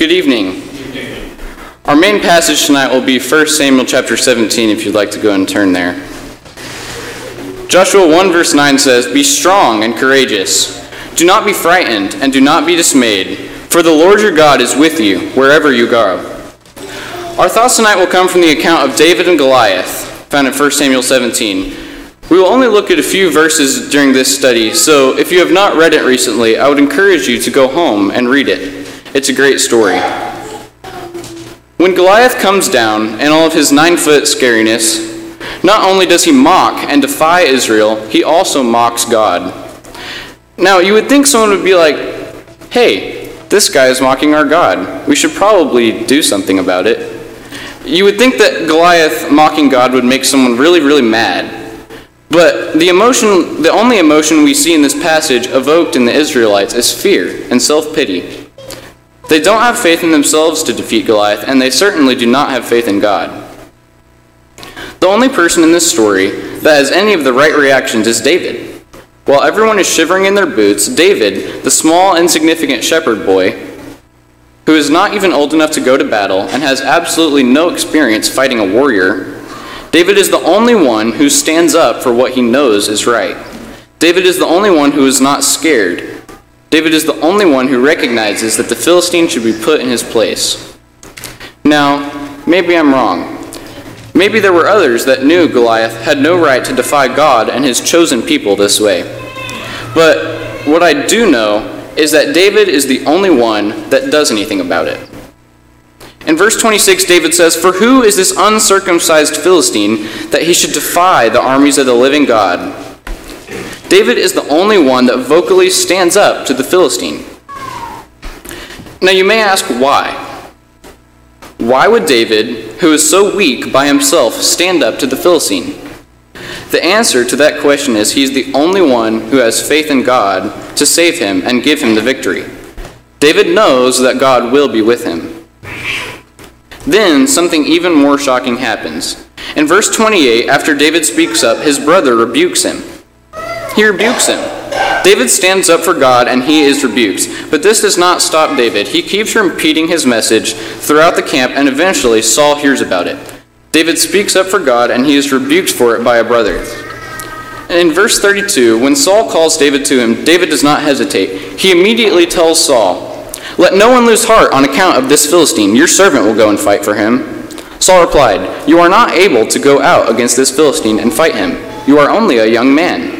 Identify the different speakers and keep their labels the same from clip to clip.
Speaker 1: Good evening. Our main passage tonight will be 1 Samuel chapter 17, if you'd like to go and turn there. Joshua 1 verse 9 says, Be strong and courageous. Do not be frightened and do not be dismayed, for the Lord your God is with you wherever you go. Our thoughts tonight will come from the account of David and Goliath, found in 1 Samuel 17. We will only look at a few verses during this study, so if you have not read it recently, I would encourage you to go home and read it. It's a great story. When Goliath comes down in all of his nine foot scariness, not only does he mock and defy Israel, he also mocks God. Now, you would think someone would be like, hey, this guy is mocking our God. We should probably do something about it. You would think that Goliath mocking God would make someone really, really mad. But the emotion, the only emotion we see in this passage evoked in the Israelites is fear and self pity. They don't have faith in themselves to defeat Goliath, and they certainly do not have faith in God. The only person in this story that has any of the right reactions is David. While everyone is shivering in their boots, David, the small, insignificant shepherd boy, who is not even old enough to go to battle and has absolutely no experience fighting a warrior, David is the only one who stands up for what he knows is right. David is the only one who is not scared David is the only one who recognizes that the Philistine should be put in his place. Now, maybe I'm wrong. Maybe there were others that knew Goliath had no right to defy God and his chosen people this way. But what I do know is that David is the only one that does anything about it. In verse 26, David says, For who is this uncircumcised Philistine that he should defy the armies of the living God? David is the only one that vocally stands up to the Philistine. Now you may ask why. Why would David, who is so weak by himself, stand up to the Philistine? The answer to that question is he's the only one who has faith in God to save him and give him the victory. David knows that God will be with him. Then something even more shocking happens. In verse 28, after David speaks up, his brother rebukes him. He rebukes him. David stands up for God and he is rebuked. But this does not stop David. He keeps repeating his message throughout the camp, and eventually Saul hears about it. David speaks up for God and he is rebuked for it by a brother. In verse 32, when Saul calls David to him, David does not hesitate. He immediately tells Saul, Let no one lose heart on account of this Philistine. Your servant will go and fight for him. Saul replied, You are not able to go out against this Philistine and fight him. You are only a young man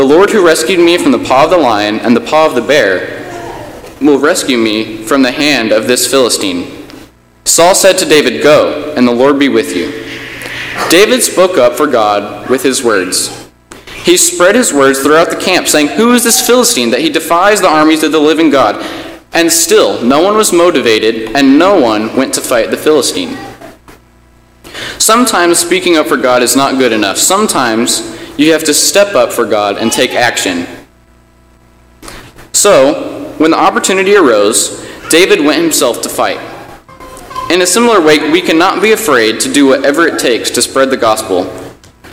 Speaker 1: The Lord who rescued me from the paw of the lion and the paw of the bear will rescue me from the hand of this Philistine. Saul said to David, Go, and the Lord be with you. David spoke up for God with his words. He spread his words throughout the camp, saying, Who is this Philistine that he defies the armies of the living God? And still, no one was motivated, and no one went to fight the Philistine. Sometimes speaking up for God is not good enough. Sometimes you have to step up for God and take action. So, when the opportunity arose, David went himself to fight. In a similar way, we cannot be afraid to do whatever it takes to spread the gospel.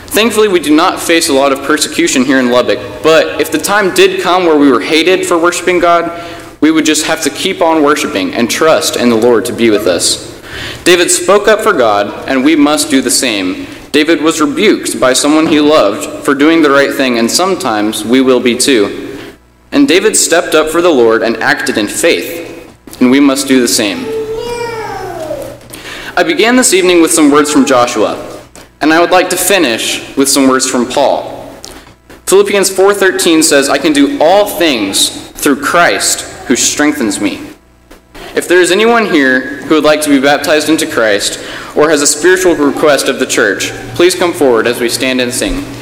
Speaker 1: Thankfully, we do not face a lot of persecution here in Lubbock, but if the time did come where we were hated for worshiping God, we would just have to keep on worshiping and trust in the Lord to be with us. David spoke up for God, and we must do the same David was rebuked by someone he loved for doing the right thing, and sometimes we will be too. And David stepped up for the Lord and acted in faith, and we must do the same. I began this evening with some words from Joshua, and I would like to finish with some words from Paul. Philippians 4:13 says, "I can do all things through Christ who strengthens me." If there is anyone here who would like to be baptized into Christ or has a spiritual request of the church, please come forward as we stand and sing.